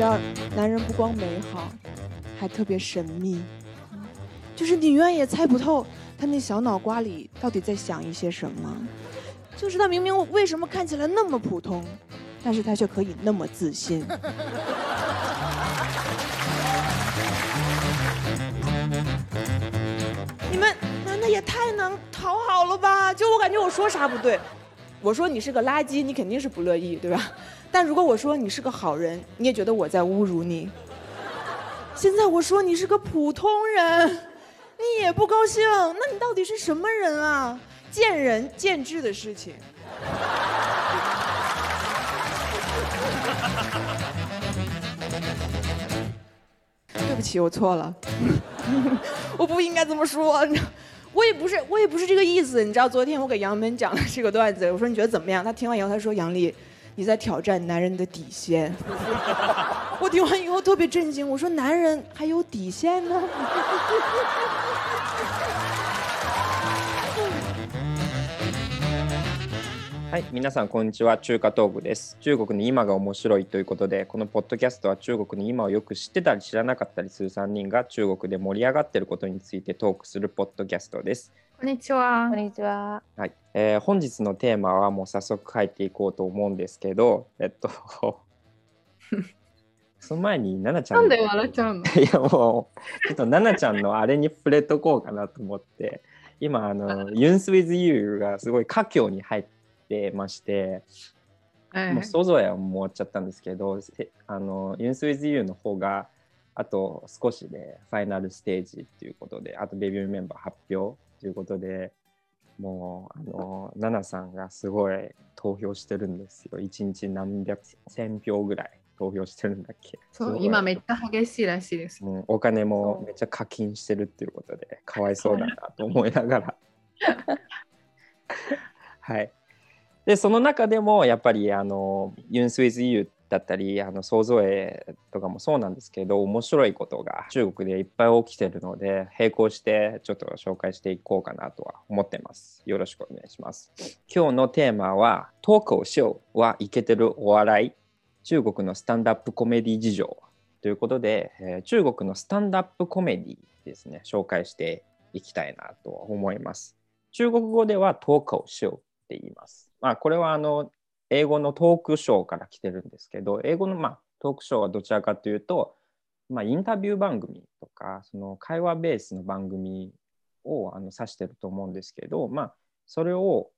这儿男人不光美好，还特别神秘，就是你永远也猜不透他那小脑瓜里到底在想一些什么。就是他明明为什么看起来那么普通，但是他却可以那么自信。你们男的也太能讨好了吧？就我感觉我说啥不对，我说你是个垃圾，你肯定是不乐意，对吧？但如果我说你是个好人，你也觉得我在侮辱你。现在我说你是个普通人，你也不高兴，那你到底是什么人啊？见仁见智的事情。对不起，我错了，我不应该这么说。我也不是，我也不是这个意思。你知道，昨天我给杨门讲了这个段子，我说你觉得怎么样？他听完以后，他说杨丽，你在挑战男人的底线。我听完以后特别震惊，我说男人还有底线呢？はい、皆さんこんにちは。中華東部です。中国に今が面白いということで、このポッドキャストは中国に今をよく知ってたり知らなかったりする3人が中国で盛り上がっていることについてトークするポッドキャストです。こんにちは。こんにちは。はい、えー本日のテーマはもう早速入っていこうと思うんですけど、えっと、その前に奈々ちゃん。なんで笑っちゃうの？いやもうちょっと奈々ちゃんのあれに触れとこうかなと思って。今あの「ユンス with You」がすごい佳境に入ってまして、はいもう想像やもう終わっちゃったんですけどせあの「ユンス with You」の方があと少しでファイナルステージっていうことであとデビューメンバー発表ということでもうあの奈々さんがすごい投票してるんですよ。一日何百千票ぐらい投票してるんだっけ。そう今めっちゃ激しいらしいです。うん、お金もめっちゃ課金してるっていうことでかわいそうだなと思いながら。はい。でその中でもやっぱりあのユンスウィズ EU だったりあの想像絵とかもそうなんですけど面白いことが中国でいっぱい起きてるので並行してちょっと紹介していこうかなとは思ってますよろしくお願いします今日のテーマは「トークをしよう」はイケてるお笑い中国のスタンダップコメディ事情ということで、えー中国のスタンダップコメディですね、紹介していきたいなと思います。中国語ではトークをしようって言います。まあ、これはあの英語のトークショーから来てるんですけど、英語の、まあ、トークショーはどちらかというと、まあ、インタビュー番組とか、その会話ベースの番組をあの指してると思うんですけど、まあ、それを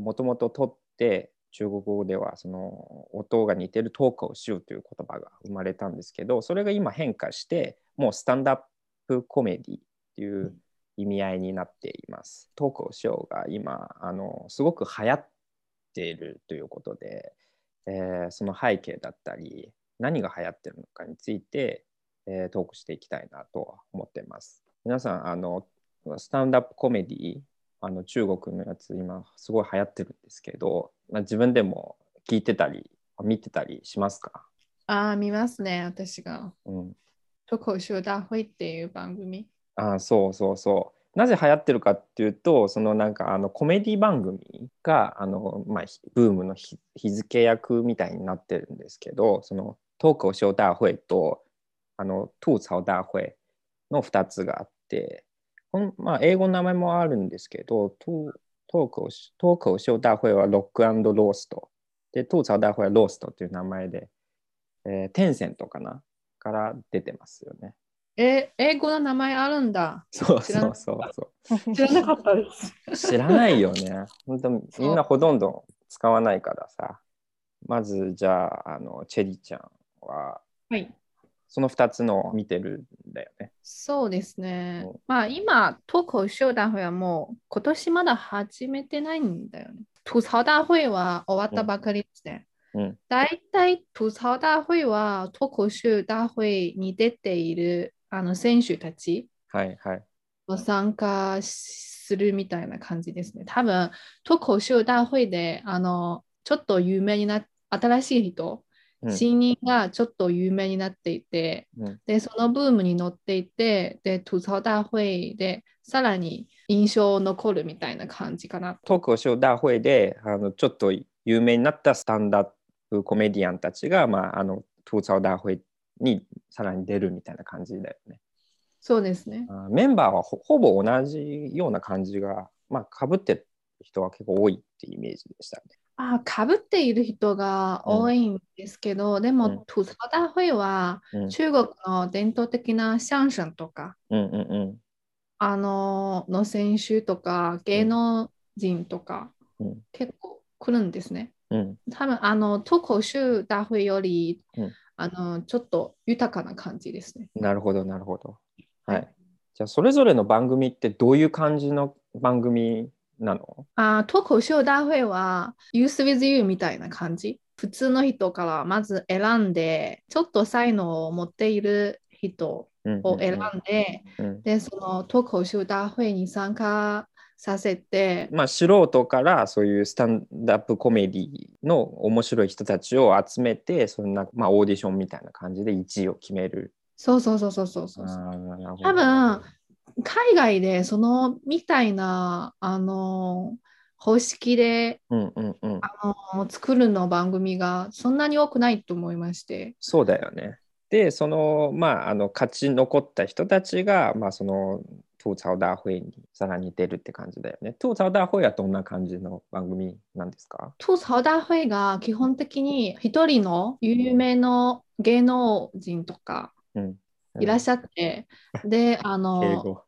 もともと取って、中国語ではその音が似てるトークをしようという言葉が生まれたんですけどそれが今変化してもうスタンダップコメディっていう意味合いになっています。トークをしようが今あのすごく流行っているということで、えーその背景だったり何が流行ってるのかについて、えートークしていきたいなと思っています。皆さんあのスタンダップコメディあの中国のやつ今すごい流行ってるんですけど、まあ、自分でも聞いてたり見てたりしますか、ああ、見ますね、私が。うん、脱口秀大会っていう番組。あそうそうそう。なぜ流行ってるかっていうとそのなんかあのコメディ番組があの、まあ、ブームの日付役みたいになってるんですけどそのトークをショー大会とあの吐槽大会の2つがあってこん、まあ、英語の名前もあるんですけどトトークをしトークをショー大会はロックローストで吐槽大会はローストという名前で、えーテンセントかなから出てますよね。え、英語の名前あるんだ。そう知らなそうそうそう。知らなかったです。知らないよね。本当みんなほとんど使わないからさ。まずじゃあ、あのチェリちゃんははい。その2つの見てるんだよね。そうですねうん。まあ今、脱口秀大会はもう今年まだ始めてないんだよね。吐槽大会は終わったばかりですね。うん大体吐槽大会は脱口秀大会に出ているあの選手たちはいはい。を参加するみたいな感じですね。多分、脱口秀大会であのちょっと有名になっ新しい人、うん新人がちょっと有名になっていて、うんで、そのブームに乗っていて、で、吐槽大会でさらに印象残るみたいな感じかな。トークをしよう大会であのちょっと有名になったスタンダップコメディアンたちが、まあ、あの吐槽大会にさらに出るみたいな感じだよね。そうですね。あメンバーはほほぼ同じような感じが、まあ、かぶってる人は結構多いっていうイメージでしたね。あかぶっている人が多いんですけど、でも、うん吐槽大会はうん、中国の伝統的な相声とか、うんうんうん。あのの選手とか芸能人とか、うん結構来るんですね。うん、多分あの脱口秀大会より、うんあのちょっと豊かな感じですね。なるほど、なるほど。ははいい。じゃあ、それぞれの番組ってどういう感じの番組なの？あ脱口秀大会は Youth with You みたいな感じ？普通の人からまず選んで、ちょっと才能を持っている人うんを選んで、うんで、その脱口秀大会に参加させて、まあ、素人からそういうスタンダップコメディの面白い人たちを集めて、そんな、まあ、オーディションみたいな感じで1位を決める。そうそうそうそうそうそう。多分、海外でそのみたいな、あの、方式でうんうんうん。あの作るの番組がそんなに多くないと思いまして。そうだよね。で、その、まあ、あの、勝ち残った人たちが、まあ、その、吐槽大会にさらに出るって感じだよね。吐槽大会はどんな感じの番組なんですか？吐槽大会が基本的に一人の有名の芸能人とかうん。いらっしゃって、で、あ敬の、語。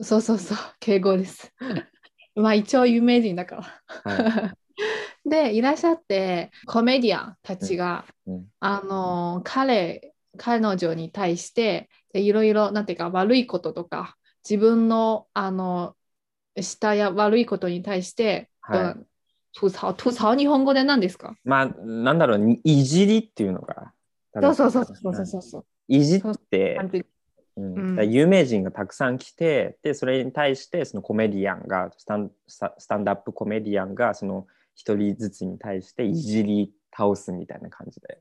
そうそうそう、敬語です。まあ一応有名人だから。は で、いらっしゃって、コメディアンたちが、うんあの、彼、彼女に対して、でいろいろ、なんていうか、悪いこととか、自分の、あの、したや悪いことに対して、はいうん吐槽、吐槽、日本語で何ですか？まあ、なんだろう、いじりっていうのが。そうそうそうそうそうそう。いじって、うん有名人がたくさん来てでそれに対してそのコメディアンがスタンスタスタンダップコメディアンがその一人ずつに対していじり倒すみたいな感じで。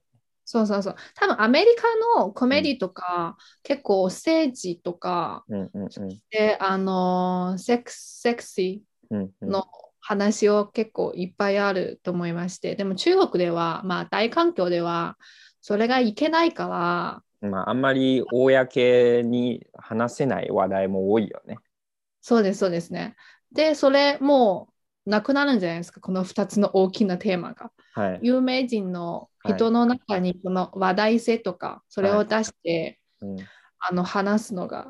そうそうそう。多分アメリカのコメディとか、結構政治とかうんうんうんで、あのセクセクシうんうんーの話を結構いっぱいあると思いまして、でも中国では、まあ大環境ではそれがいけないから、まあ、あんまり公に話せない話題も多いよね。そうです、そうですね。で、それもうなくなるんじゃないですか、この2つの大きなテーマが。はい。有名人の人の中にこの話題性とか、それを出して、うんあの話すのが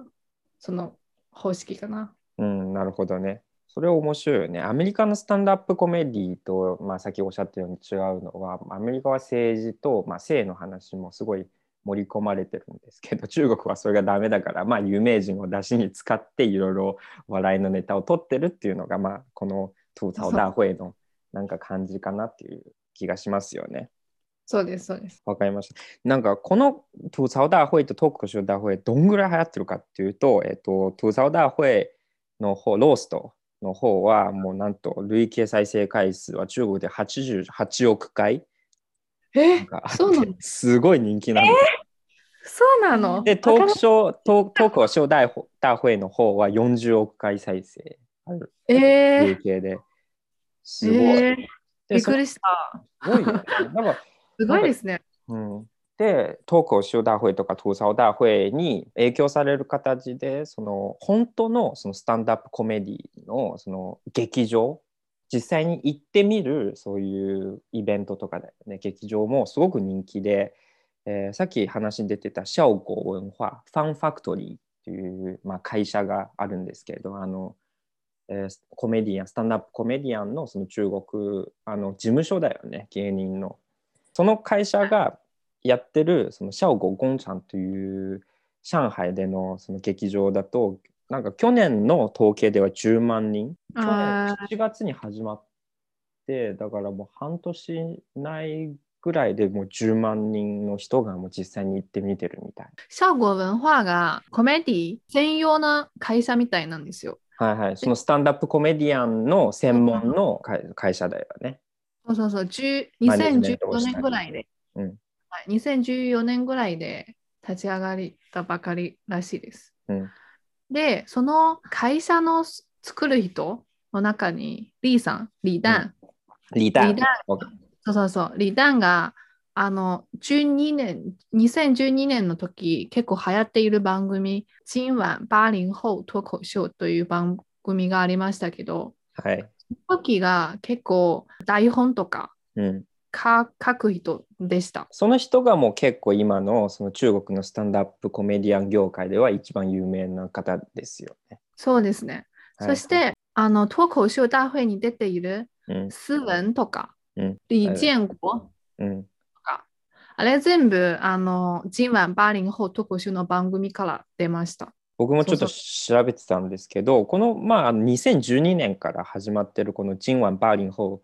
その方式かな。うん、なるほどね。それ面白いよね。アメリカのスタンダップコメディと、まあ、さっきおっしゃったように違うのは、アメリカは政治と、まあ、性の話もすごい盛り込まれてるんですけど、中国はそれがダメだから、まあ、有名人を出しに使っていろいろ笑いのネタを取ってるっていうのが、まあ、この吐槽大会のなんか感じかなっていう気がしますよね。そうです、そうです。わかりました。なんかこの吐槽大会と脱口秀大会どんぐらい流行ってるかっていうと、えっと、吐槽大会の方、ローストの方はもうなんと累計再生回数は中国で88億回え？そうなの？すごい人気なんです。そうなの？で、トークショー、トートークショー大会の方は40億回再生あるえ累ー、計で。すごい。えーびっくりした。すごいよね。なんか すごいですね。うん、で、トークをし大会とか吐槽大会に影響される形で、その本当のそのスタンダップコメディのその劇場、実際に行ってみるそういうイベントとかだよね、劇場もすごく人気で、えーさっき話に出てたシャオゴ文化ファンファクトリーという、まあ、会社があるんですけれど、あの、えーコメディアン、スタンダップコメディアンのその中国あの事務所だよね、芸人の。その会社がやってるそのシャオゴゴンチャンという上海でのその劇場だとなんか去年の統計では10万人。去あ年。7月に始まってだからもう半年。ないぐらいでもう10万人の人がもう実際に行ってみてるみたいシャゴ文化がコメディ専用な会社みたいなんですよ。はいはい。そのスタンダップコメディアンの専門の会会社だよね。そうそうそう、10マネジメントを2014したり年ぐらいで、うん。はい、2014年ぐらいで立ち上がったばかりらしいです。うん。で、その会社の作る人の中に、リーさん、リーダン、リーダーリーダそうそうそう、リーダンがあの、12年、2012年の時、結構流行っている番組、今晚80後脱口秀という番組がありましたけど、はい。その時が結構台本とかうん。か書く人でした。その人がもう結構今のその中国のスタンダップコメディアン業界では一番有名な方ですよね。そうですね。はいそして、あの、脱口秀大会に出ているうん。ス文とか、うん李建国、うん。あれ全部、あの、今晚80後脱口秀の番組から出ました。僕もちょっとそう調べてたんですけど、この、まああの、2012年から始まってるこの今晚八零後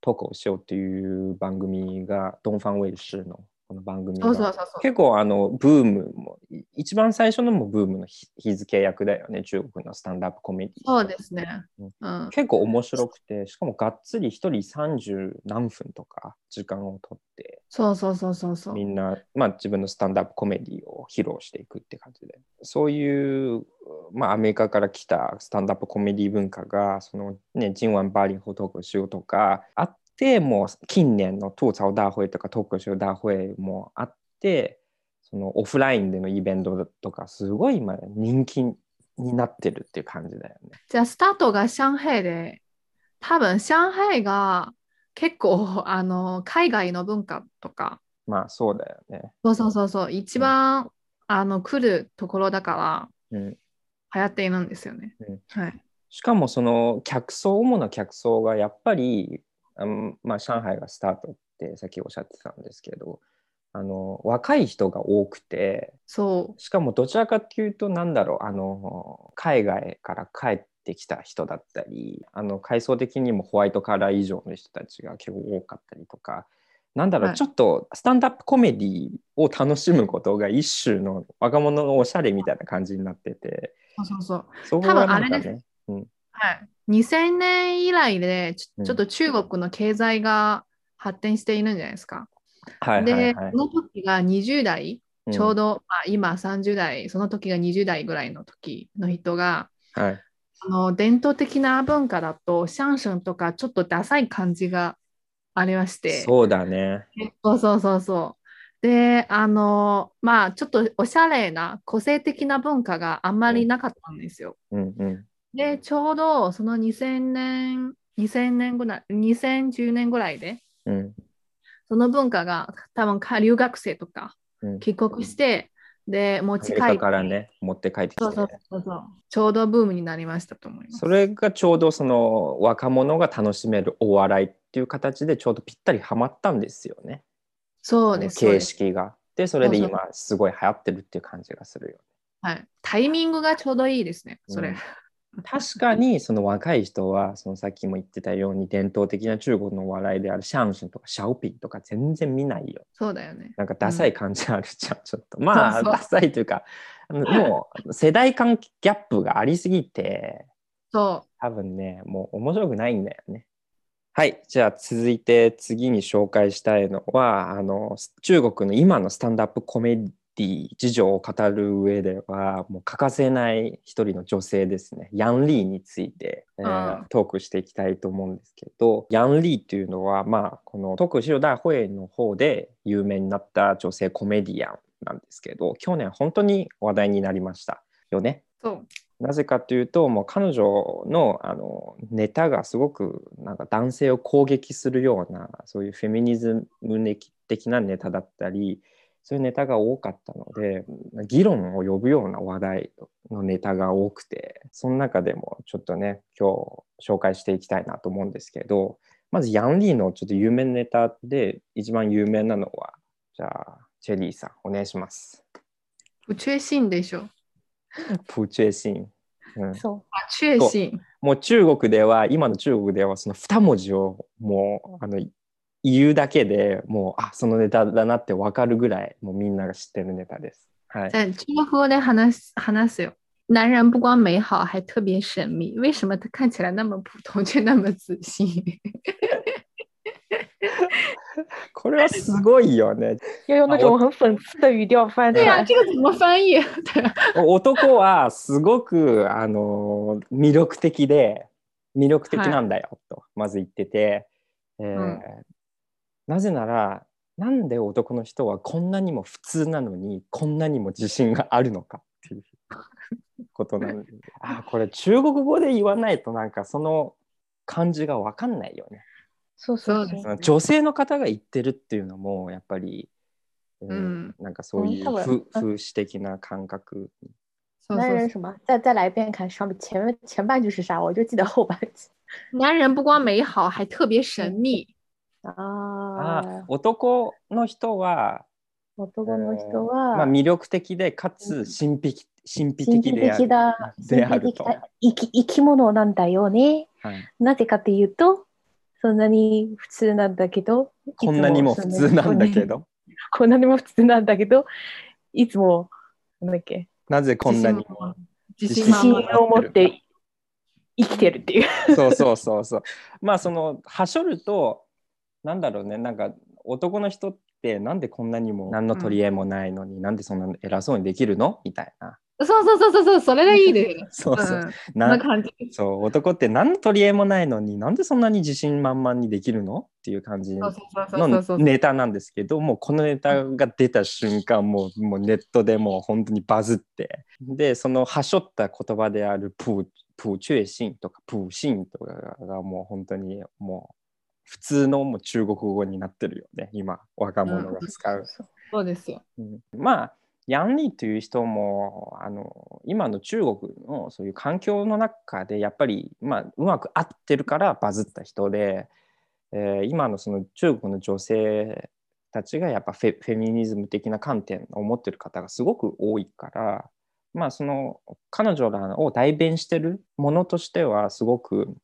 脱口秀っていう番組が、ドンファンウェイシのこの番組がそうそうそうそう。結構あのブームもい一番最初のもブームの日日付役だよね中国のスタンダップコメディそうですね。うんうん。結構面白くてしかもがっつり一人30何分とか時間をとってそうそうそうそうそう。みんな、まあ、自分のスタンダップコメディを披露していくって感じでそういう、まあ、アメリカから来たスタンダップコメディ文化がそのね今晚バーリンホトークシとかあってもう近年の吐槽大会とかトークショー大会もあってそのオフラインでのイベントとかすごい今人気になってるっていう感じだよね。じゃあ、スタートが上海で、多分上海が結構、あの、海外の文化とか、まあそうだよね。そうそうそうそう、一番、あの、来るところだから、うん、流行っているんですよね。うんはい。しかもその客層主な客層がやっぱり、あのまあ、上海がスタートってさっきおっしゃってたんですけどあの若い人が多くてそう。しかもどちらかっていうとなんだろうあの海外から帰ってきた人だったりあの階層的にもホワイトカラー以上の人たちが結構多かったりとか。なんだろう、はいちょっとスタンダップコメディを楽しむことが一種の若者のおしゃれみたいな感じになっててそうそうそう。そこがなん多分あれでかねはい。2000年以来でちうんょ、っと中国の経済が発展しているんじゃないですか。はいはいで、はいその時が20代、うんちょうど、まあ、今30代、その時が20代ぐらいの時の人が、はいあの伝統的な文化だと、シャンションとかちょっとダサい感じがありまして、そうだね。そうそうそうそう。で、あの、まあ、ちょっとおしゃれな個性的な文化があんまりなかったんですよ。うんうん。で、ちょうどその2000年、2000年ぐらい、2010年ぐらいで、うんその文化が多分か留学生とかうん。帰国して、で、持アメリち帰って、カからね、持って帰ってきてそうそう。そうそう、ちょうどブームになりましたと思います。それがちょうどその若者が楽しめるお笑いっていう形でちょうどぴったりはまったんですよね。そうです。形式が。で、それで今すごい流行ってるっていう感じがするよ。はい。タイミングがちょうどいいですね、それ。うん確かにその若い人はそのさっきも言ってたように伝統的な中国のお笑いであるシャンシュンとかシャオピンとか全然見ないよ。そうだよね。なんかダサい感じあるじゃん、ちょっと。まあダサいというかもう世代間ギャップがありすぎてそ多分ねもう面白くないんだよね。はいじゃあ続いて次に紹介したいのはあの中国の今のスタンダップコメディ事情を語る上ではもう欠かせない一人の女性ですねヤン・リーについて、えーうんトークしていきたいと思うんですけどヤン・リーというのはまあこの特集大会の方で有名になった女性コメディアンなんですけど去年本当に話題になりましたよね。う。そう。なぜかというともう彼女のあのネタがすごくなんか男性を攻撃するようなそういうフェミニズム的なネタだったりそういうネタが多かったので議論を呼ぶような話題のネタが多くてその中でもちょっとね今日紹介していきたいなと思うんですけどまずヤンリーのちょっと有名なネタで一番有名なのはじゃあチェリーさんお願いします。不确信でしょ。プーチェシン、うんそう。あ、确信。もう中国では今の中国ではその2文字をもうあの言うだけでもうあそのネタだなって分かるぐらいもうみんなが知ってるネタです。はい、在中国語で話す話すよ。男人不光美好，还特别神秘。为什么他看起来那么普通，却那么自信？これはすごいよね。要用那种很讽刺的语调翻出对啊，来。这个怎么翻译？男はすごくあの魅力的で魅力的なんだよとまず言ってて、えーうんなぜならなんで男の人はこんなにも普通なのにこんなにも自信があるのかっていうことなんであこれ中国語で言わないとなんかその感じが分かんないよね。そうそうそうそうですその女性の方が言ってるっていうのもやっぱり、うんうんなんかそういう風風刺的な感覚そうそうそう男人什么？再再来一遍看上面前面前半句是啥？我就记得后半句。男人不光美好，还特别神秘。ああ男の人は、男の人まはあ、魅力的でかつ神秘神秘的である。であると神秘的な生き生き物なんだよね。はい、なぜかっていうと、そんなに普通なんだけど、こんなにも普通なんだけど、こんなにも普通なんだけど、いつも、なんだっけ、なぜこんなにも。自信。を持って生きてるっていう。そうそうそうそう。まあそのはしょるとなんだろうねなんか男の人ってなんでこんなにも何の取り柄もないのに、なんでそんな偉そうにできるの？みたいな。そうそうそうそうそう、それがいいです。そうそう。うん、なな感じ。そう男って何の取り柄もないのになんでそんなに自信満々にできるの？っていう感じそうそうそうそうの。ネタなんですけどもうこのネタが出た瞬間もうもうネットでもう本当にバズってでそのはしょった言葉であるプープーチュエシンとかプーシンとかがもう本当にもう普通のもう中国語になってるよね今若者が使う。そうですよ。うんまあヤンリーという人もあの今の中国のそういう環境の中でやっぱり、まあ、うまく合ってるからバズった人で、えー今のその中国の女性たちがやっぱフェフェミニズム的な観点を持ってる方がすごく多いから、まあ、その彼女らを代弁してるものとしてはすごく、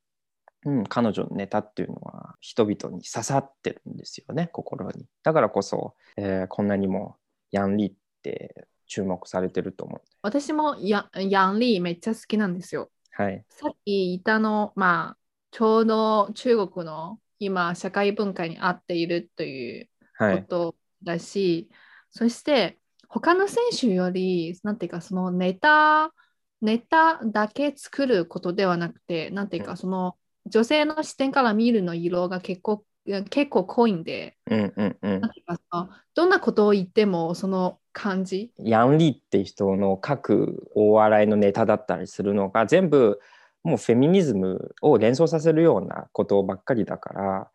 うん、彼女のネタっていうのは人々に刺さってるんですよね心に。だからこそ、えーこんなにもヤンリーって注目されてると思う。私もヤヤンリーめっちゃ好きなんですよ。はい。さっき言ったの、まあ、ちょうど中国の今、社会文化に合っているというはい。ことだし、そして他の選手より、なんていうか、そのネタ、ネタだけ作ることではなくて、なんていうか、うんその女性の視点から見るの色が結構結構濃いんで、うんうんうんなん。どんなことを言ってもその感じ、ヤンリーって人の書く大笑いのネタだったりするのが全部もうフェミニズムを連想させるようなことばっかりだから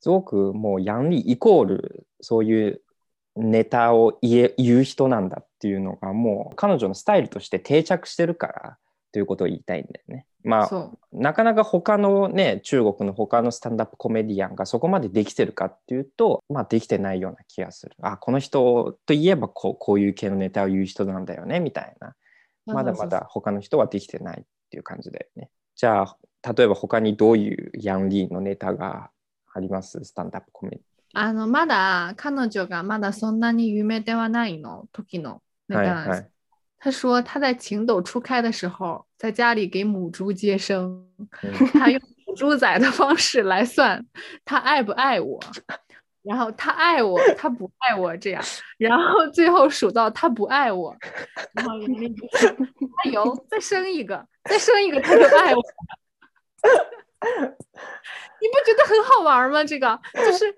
すごくもうヤンリーイコールそういうネタを言え言う人なんだっていうのがもう彼女のスタイルとして定着してるからということを言いたいんだよね。まあなかなか他のね中国の他のスタンダップコメディアンがそこまでできてるかっていうとまあできてないような気がする。あこの人といえばこうこういう系のネタを言う人なんだよねみたいな。まだまだ他の人はできてないっていう感じだよね。じゃあ例えば他にどういうヤンリーのネタがあります？スタンダップコメデあのまだ彼女がまだそんなに有名ではないの？時のネタなんです。はいはい他说他在情窦初开的时候，在家里给母猪接生，嗯他用母猪仔的方式来算他爱不爱我，然后他爱我，他不爱我这样，然后最后数到他不爱我，然后人家就说加油，再生一个，再生一个他就爱我。你不觉得很好玩吗？这个就是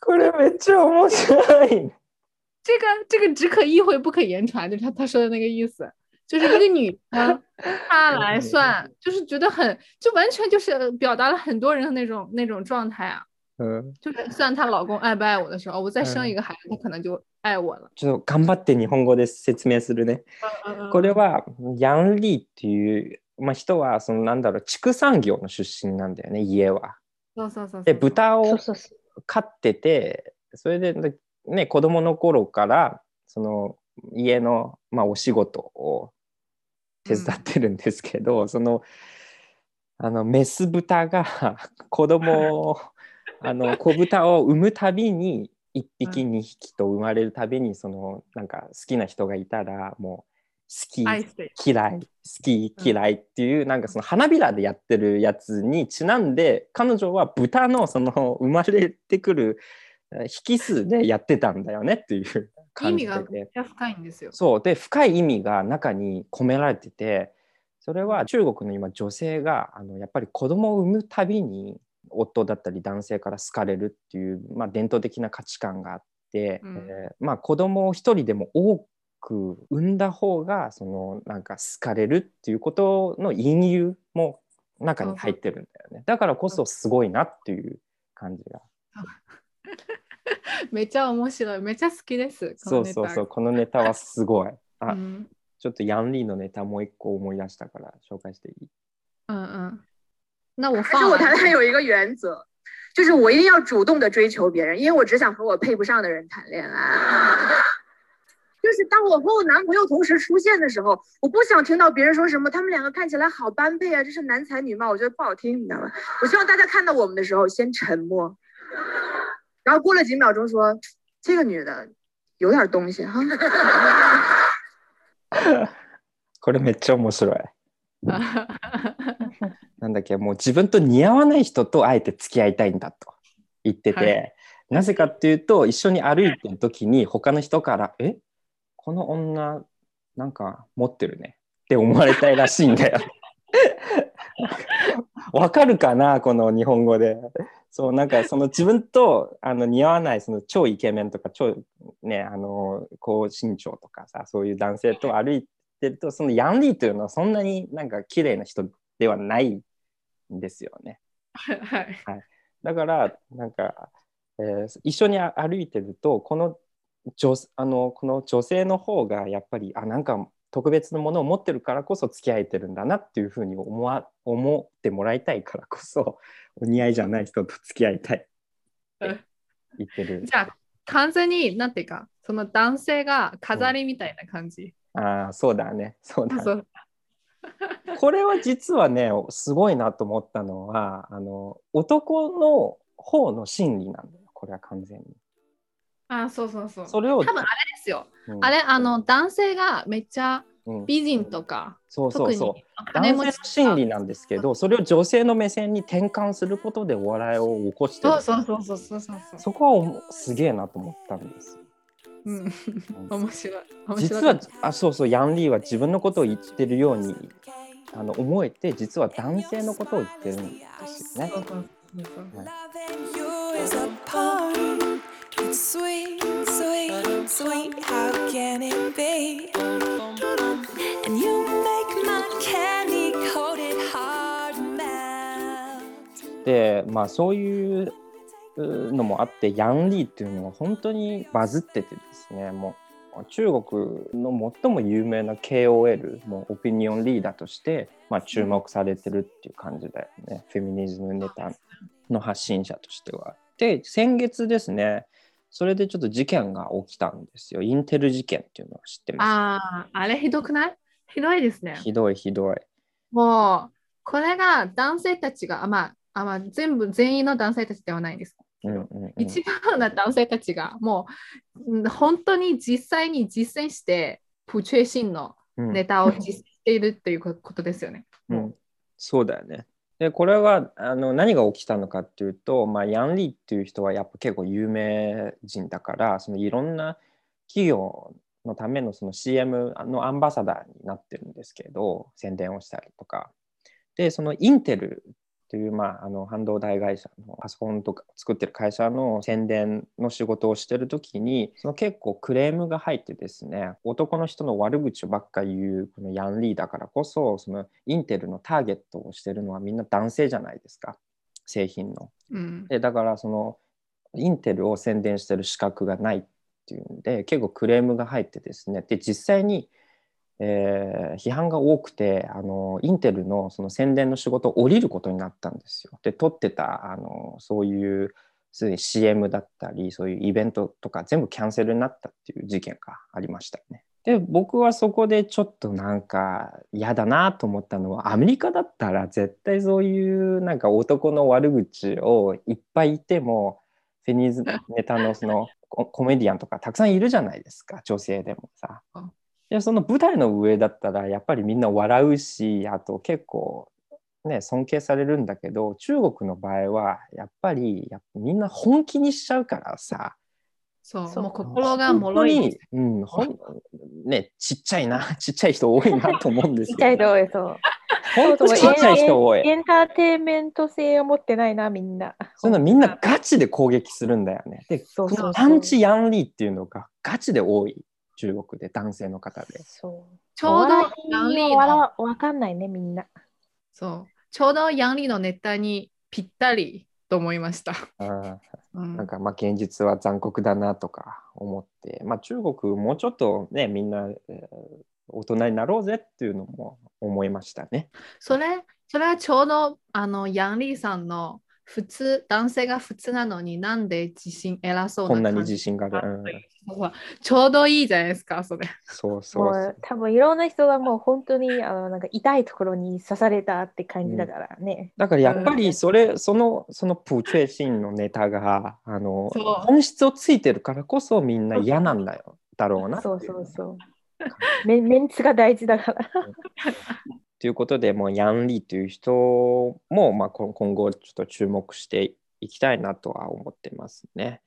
これめっちゃ面白い 这个这个只可意会不可言传，就是他他说的那个意思，就是一个女生她来算，就是觉得很就完全就是表达了很多人的那种那种状态啊，うん就是算她老公爱不爱我的时候，我再生一个孩子，他可能就爱我了。ちょっと頑張って日本語で説明するねこれはヤンリーっていう、まあ、人はそのなんだろう畜産業の出身なんだよね家は。そうそうそうそうで豚をそうそうそう。飼っててそれで ね子供の頃からその家の、まあ、お仕事を手伝ってるんですけど、そのあのメス豚が子供を あの子豚を産むたびに1匹う2匹と生まれるたびにそのなんか好きな人がいたらもう好き嫌い好き嫌いっていう、なんかその花びらでやってるやつにちなんで彼女は豚のその生まれてくるえ引数でやってたんだよねっていう意 感じ味がめでっちゃ深いんですよ。そう。で深い意味が中に込められててそれは中国の今女性があのやっぱり子供を産むたびに夫だったり男性から好かれるっていう、まあ、伝統的な価値観があっで、うん。えーまあ、子供を一人でも多く産んだ方がそのなんか好かれるっていうことの隠喩も中に入ってるんだよね。だからこそすごいなっていう感じが めっちゃ面白い。めっちゃ好きです。このネタそうそうそうこのネタはすごいあ、うんちょっとヤンリーのネタもう一個思い出したから紹介していい嗯嗯，那我但是放完我谈恋爱有一个原则，就是我一定要主动的追求别人，因为我只想和我配不上的人谈恋爱。就是当我和我男朋友同时出现的时候，我不想听到别人说什么他们两个看起来好般配啊，这是男才女貌，我觉得不好听，你知道吗？我希望大家看到我们的时候先沉默， 然后过了几秒钟说这个女的有点东西。哈。これめっちゃ面白い。なんだっけもう自分と似合わない人とあえて付き合いたいんだと。言ってて、はい。なぜかっていうと一緒に歩いてる時に他の人から「え？この女なんか持ってるね」って思われたいらしいんだよ。わかるかなこの日本語で。そうなんかその自分とあの似合わないその超イケメンとか超ねあの高身長とかさそういう男性と歩いてるとそのヤンリーというのはそんなになんか綺麗な人ではないんですよね。はい。だからなんか、えー一緒に歩いてるとこの女あのこの女性の方がやっぱりあなんか特別なものを持ってるからこそ付き合えてるんだなっていうふうに思わ思ってもらいたいからこそ お似合いじゃない人と付き合いたいって言ってる。じゃあ、完全に、なんていうか、その男性が飾りみたいな感じ。ああそうだねそうだね これは実はねすごいなと思ったのはあの男の方の心理なんだよこれは完全に。あ、そうそうそう。それを多分あれですよ。うん。あれ、あの、男性がめっちゃうん。美人とか、そうそう特にそう男性の心理なんですけどそれを女性の目線に転換することでお笑いを起こしてる。そうそうそうそうそうそう。そう。そこはすげえなと思ったんですよ。うん、うん。面白い。面実は。あそうそう。ヤンリーは自分のことを言ってるようにあの思えて実は男性のことを言ってるんですよね。そう sweet. How can it be? And you make my candy coated heart melt. でまあそういうのもあってヤンリーっていうのは本当にバズっててですねもう中国の最も有名な KOL もうオピニオンリーダーとして、まあ、注目されてるっていう感じだよね、フェミニズムネタの発信者としては。で先月ですねそれでちょっと事件が起きたんですよインテル事件っていうのを知ってます？ああ、あれひどくない？ひどいですね。ひどいひどい。もう、これが男性たちが、あまあ、あまあ、全部、全員の男性たちではないです。うんうんうん一番な男性たちが、もう、うん本当に実際に実践して、プチェシンのうんネタを実践しているっていうことですよね。うん、そうだよね。でこれはあの何が起きたのかっていうと、まあ、ヤンリーっていう人はやっぱ結構有名人だからそのいろんな企業のためのその CM のアンバサダーになってるんですけど宣伝をしたりとか。でそのインテルっていう、まあ、あの半導体会社のパソコンとか作ってる会社の宣伝の仕事をしてる時にその結構クレームが入ってですね男の人の悪口ばっか言うこのヤンリーだからこそそのインテルのターゲットをしてるのはみんな男性じゃないですか製品の。うん。でだからそのインテルを宣伝してる資格がないっていうんで結構クレームが入ってですねで実際に、えー批判が多くてあのインテルのその宣伝の仕事を降りることになったんですよ。で撮ってたあのそういうすでに CM だったりそういうイベントとか全部キャンセルになったっていう事件がありましたね。で僕はそこでちょっとなんか嫌だなと思ったのはアメリカだったら絶対そういうなんか男の悪口をいっぱい言ってもフェニーズネタのそのコメディアンとかたくさんいるじゃないですか女性でもさうん。でその舞台の上だったらやっぱりみんな笑うしあと結構ね尊敬されるんだけど中国の場合はやっぱりやっぱみんな本気にしちゃうからさそう、そうもう心がもろい。本当に、うん、ほんね、ちっちゃいな、ちっちゃい人多いなと思うんですちっちゃいよ。人多い、そう。本当にちっちゃい人多い。エンターテインメント性を持ってないな、みんな。そんなみんなガチで攻撃するんだよね。で、そうそうそうパンチヤンリーっていうのがガチで多い。中国で男性の方で。そう。ちょうどヤンリーの、わわかんないね、みんな。そう、ちょうどヤンリーのネタにぴったりと思いました。あうんーなんかまあ現実は残酷だなとか思って、まあ、中国もうちょっとねみんな、えー大人になろうぜっていうのも思いましたね。それ、それはちょうどあのヤンリーさんの普通、男性が普通なのになんで自信偉そうなこんなに自信がある？うんちょうどいいじゃないですか、それ。そうそうもそうう多分いろんな人がもう本当にあのなんか痛いところに刺されたって感じだからね。だからやっぱうりそれ、そのそのプーチェシンのネタがあの本質をついてるからこそみんな嫌なんだよだろうなそうそうそう。メ メンツが大事だから。ということで、もうヤンリーという人も、まあ、こ今後ちょっと注目していきたいなとは思ってますね。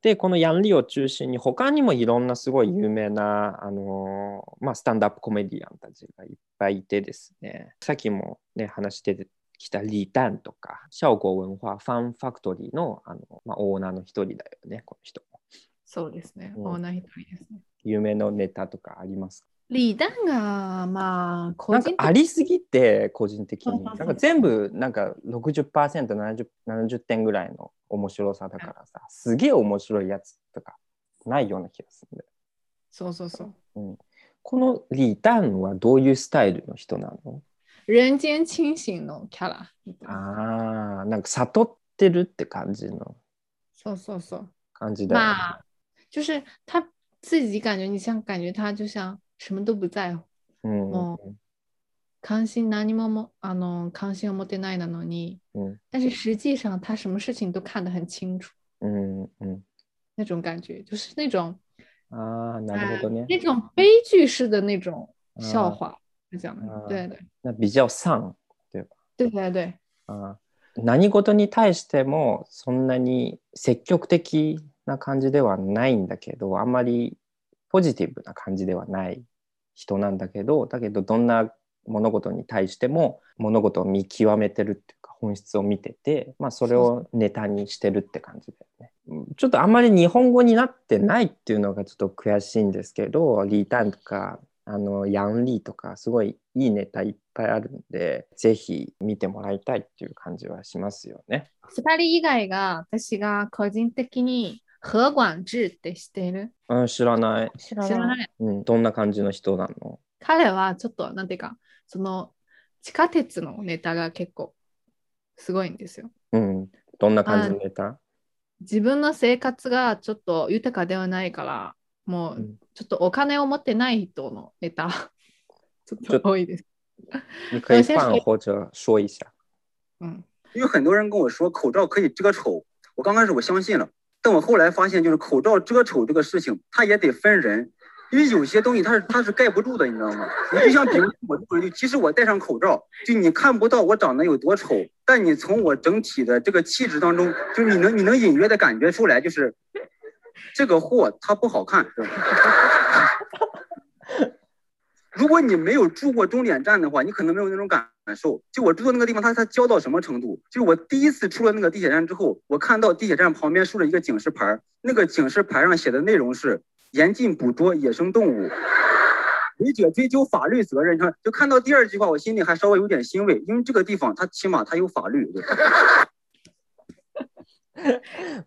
で、このヤンリーを中心に他にもいろんなすごい有名な、あのまあ、スタンダップコメディアンたちがいっぱいいてですね、さっきもね、話してきたリー・タンとか、シャオゴ文化ファンファクトリーのあの、まあ、オーナーの一人だよね、この人も。そうですね。うんオーナー一人ですね。有名のネタとかありますか？リーダーが、まあ、個なん人ありすぎて個人的に。なんか全部なんか 60%70 70点ぐらいの面白さだからさすげえ面白いやつとかないような気がするんだよ。そうそうそう。このリー・タンはどういうスタイルの人なの？人間清醒のキャラ。あーなんか悟ってるって感じの。そうそうそう。感じだよね、まあ，就是他自己感觉，你像感觉他就像什么都不在乎，うんも関心何ももあの関心を持ってないなのに，うん但是实际上他什么事情都看得很清楚，うんうん那种感觉就是那种ああなるほどね、那种悲剧式的那种笑话，是这样啊的，对对なビジャオさん对对对，あー何事に対してもそんなに積極的な感じではないんだけどあんまり ポジティブな感じではない人なんだけどだけどどんな物事に対しても物事を見極めてるっていうか本質を見てて、まあ、それをネタにしてるって感じだよね。ちょっとあんまり日本語になってないっていうのがちょっと悔しいんですけどリータンとかあのヤンリーとかすごいいいネタいっぱいあるんでぜひ見てもらいたいっていう感じはしますよね。二人以外が私が個人的に何管志って知っている？うん、知らない、知らな。いいうん。どんな感じの人なの？彼はちょっとなんていうかその地下鉄のネタが結構すごいんですよ。うん。どんな感じのネタ？自分の生活がちょっと豊かではないからもううんちょっとお金を持ってない人のネタ ちょっと多いです。你可以先说放或者说一下。うん、因为很多人跟我说口罩可以遮丑，我刚开始我相信了，但我后来发现，就是口罩遮丑这个事情，它也得分人，因为有些东西它是它是盖不住的，你知道吗？你就像比如我这个人，就即使我戴上口罩，就你看不到我长得有多丑，但你从我整体的这个气质当中，就你能你能隐约的感觉出来，就是这个货它不好看，如果你没有住过终点站的话，你可能没有那种感受。就我住的那个地方，它它焦到什么程度？就是我第一次出了那个地铁站之后，我看到地铁站旁边竖着一个警示牌儿，那个警示牌上写的内容是严禁捕捉野生动物，违者追究法律责任。你看，就看到第二句话，我心里还稍微有点欣慰，因为这个地方它起码它有法律。对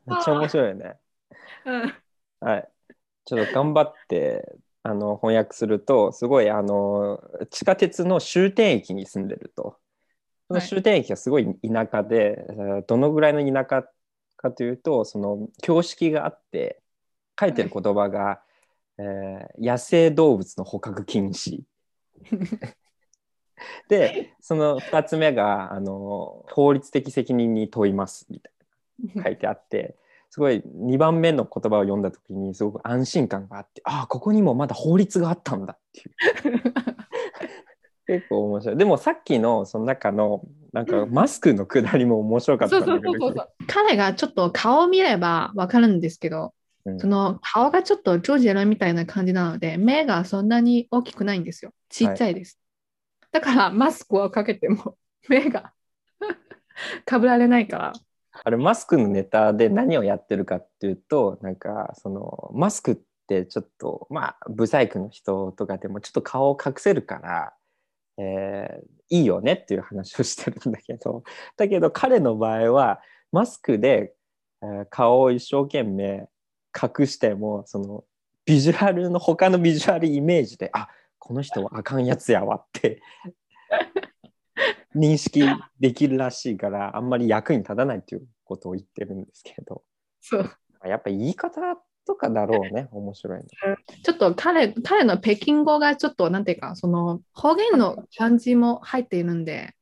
めっちゃ面白いよね。うんはい。ちょっと頑張って あの翻訳すると、すごいあの地下鉄の終点駅に住んでると。そのはい終点駅がすごい田舎で、えーどのぐらいの田舎かというと、その標識があって、書いてる言葉が、えー野生動物の捕獲禁止。で、その2つ目があの法律的責任に問いますみたいな書いてあって、すごい2番目の言葉を読んだ時にすごく安心感があって、ああ、ここにもまだ法律があったんだっていう。結構面白い。でもさっきのその中のなんかマスクのくだりも面白かったそうんそだけどうそうそう。彼がちょっと顔を見ればわかるんですけど、うんその顔がちょっとジョージ・エロンみたいな感じなので、目がそんなに大きくないんですよ。ちっちゃいです。だからマスクをかけても目が かぶられないから。あれマスクのネタで何をやってるかっていうとなんかそのマスクってちょっとまあブサイクの人とかでもちょっと顔を隠せるから、えーいいよねっていう話をしてるんだけど だけど彼の場合はマスクで、えー顔を一生懸命隠してもそのビジュアルの他のビジュアルイメージであこの人はあかんやつやわって認識できるらしいからあんまり役に立たないっていうことを言ってるんですけどそう。まあやっぱ言い方とかだろうね面白いの。ちょっと彼彼の北京語がちょっとなんていうか、その方言の感じも入っているんで、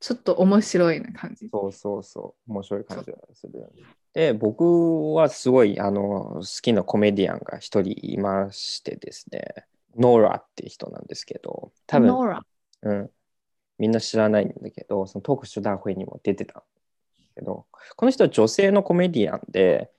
ちょっと面白いな感じ。そうそうそう面白い感じがするよね。で僕はすごいあの好きなコメディアンが一人いましてですねノーラっていう人なんですけど多分ノーラ。うん、みんな知らないんだけど、そのトークショー大会にも出てたんだけど、この人は女性のコメディアンで、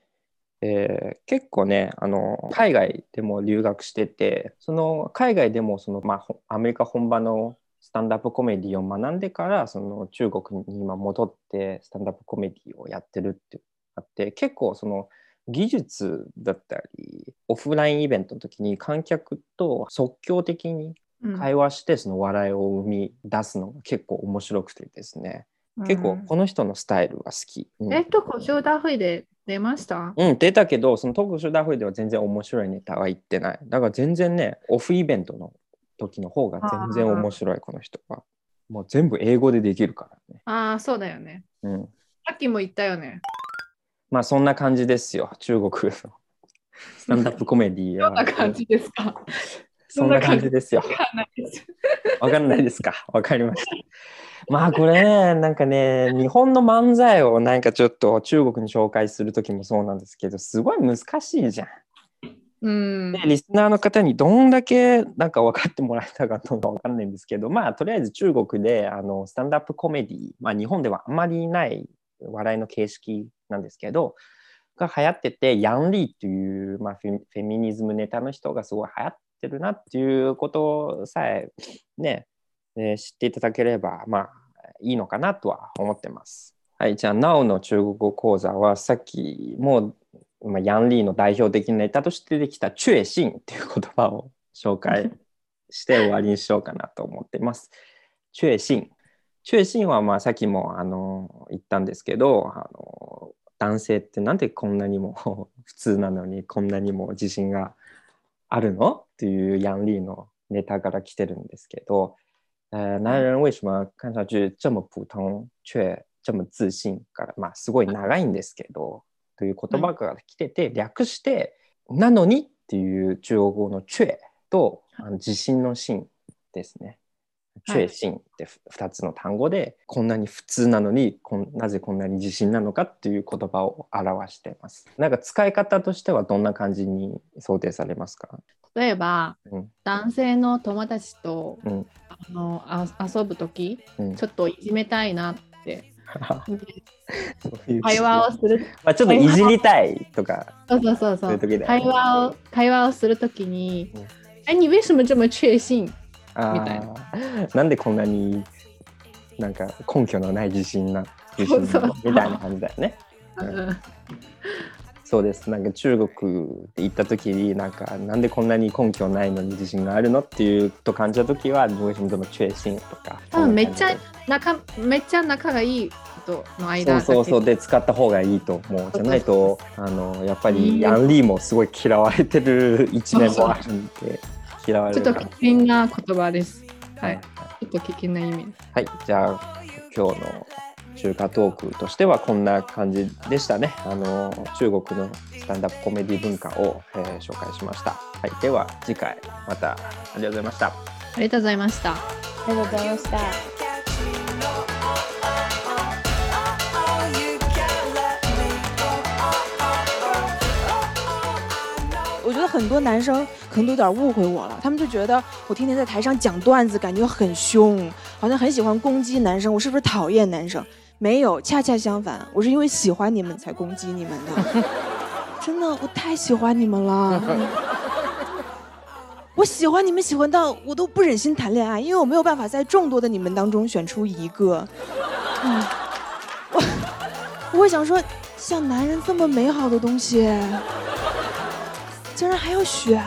えー結構ねあの、海外でも留学してて、その海外でもその、まあ、アメリカ本場のスタンダップコメディを学んでから、その中国に今戻ってスタンダップコメディをやってるってあって、結構その技術だったり、オフラインイベントの時に観客と即興的に会話してその笑いを生み出すのが結構面白くてですね、結構この人のスタイルが好き。うんえっと、コショウダフイで出ました？うん、出たけど、そのトークショーダーフでは全然面白いネタは言ってない。だから全然ね、オフイベントの時の方が全然面白い、この人は。もう全部英語でできるからね。ああ、そうだよね。うん。さっきも言ったよね。まあそんな感じですよ、中国の スタンダップコメディどんなは。感じですか？そんな感じですよ。わかんないです。わか？わかりました。まあこれね、なんかね、日本の漫才をなんかちょっと中国に紹介するときもそうなんですけど、すごい難しいじゃん。うんで。リスナーの方にどんだけなんか分かってもらえたかどうか分かんないんですけど、まあとりあえず中国であのスタンダップコメディ、まあ日本ではあまりない笑いの形式なんですけど、が流行ってて、ヤン・リーっていう、まあ、フェフェミニズムネタの人がすごい流行ってるなっていうことさえね、えー知っていただければ、まあいいのかなとは思ってます。はい、じゃあ、なおの中国語講座はさっきもうまあ、ヤン・リーの代表的なネタとしてできた「チュエシン」っていう言葉を紹介して終わりにしようかなと思ってます。チュエシン。チュエシンはまあさっきもあの言ったんですけどあの男性ってなんでこんなにも 普通なのにこんなにも自信があるの？っていうヤン・リーのネタから来てるんですけど、呃，男人为什么看上去这么普通却这么自信から、まあ、すごい長いんですけど、という言葉が来てて、略して、なのにっていう中国語のチュエとあの自信の信ですね。チュエシンって2つの単語で、こんなに普通なのになぜこんなに自信なのかっていう言葉を表しています。なんか使い方としてはどんな感じに想定されますか、例えば、うん。男性の友達とうん。あのあ遊ぶとき、うん。ちょっといじめたいなって。会話をする。まあ、ちょっといじりたいとか、そうそうそうそそう会話を会話をするときにうん「哎，你为什么这么确信？あみたいー。なんでこんなになんか根拠のない自信な自信みたいな感じだよね。うん。そうです。なんか中国で行った時になんかなんでこんなに根拠ないのに自信があるのっていうと感じた時はどうしてもでもチュエシンとか。多分めっちゃ仲めっちゃ仲がいい人の間そうそうそう。で使った方がいいと思う。じゃないとあのやっぱうんりヤンリーもすごい嫌われてる一面もあるんで嫌われちょっと。危険な言葉です。ははいい。ちょっと危険な意味です。はい、じゃあ今日の中華トークとしてはこんな感じでしたね。あの中国のスタンダップコメディ文化を、えー紹介しました。はい、では次回またありがとうございました。ありがとうございました。ありがとうございました。Oh. 我觉得很多男生可能都有点误会我了，他们就觉得我天天在台上讲段子，感觉很凶，好像很喜欢攻击男生，我是不是讨厌男生？没有，恰恰相反，我是因为喜欢你们才攻击你们的。真的，我太喜欢你们了。我喜欢你们，喜欢到我都不忍心谈恋爱，因为我没有办法在众多的你们当中选出一个。嗯，我我会想说，像男人这么美好的东西，竟然还要选。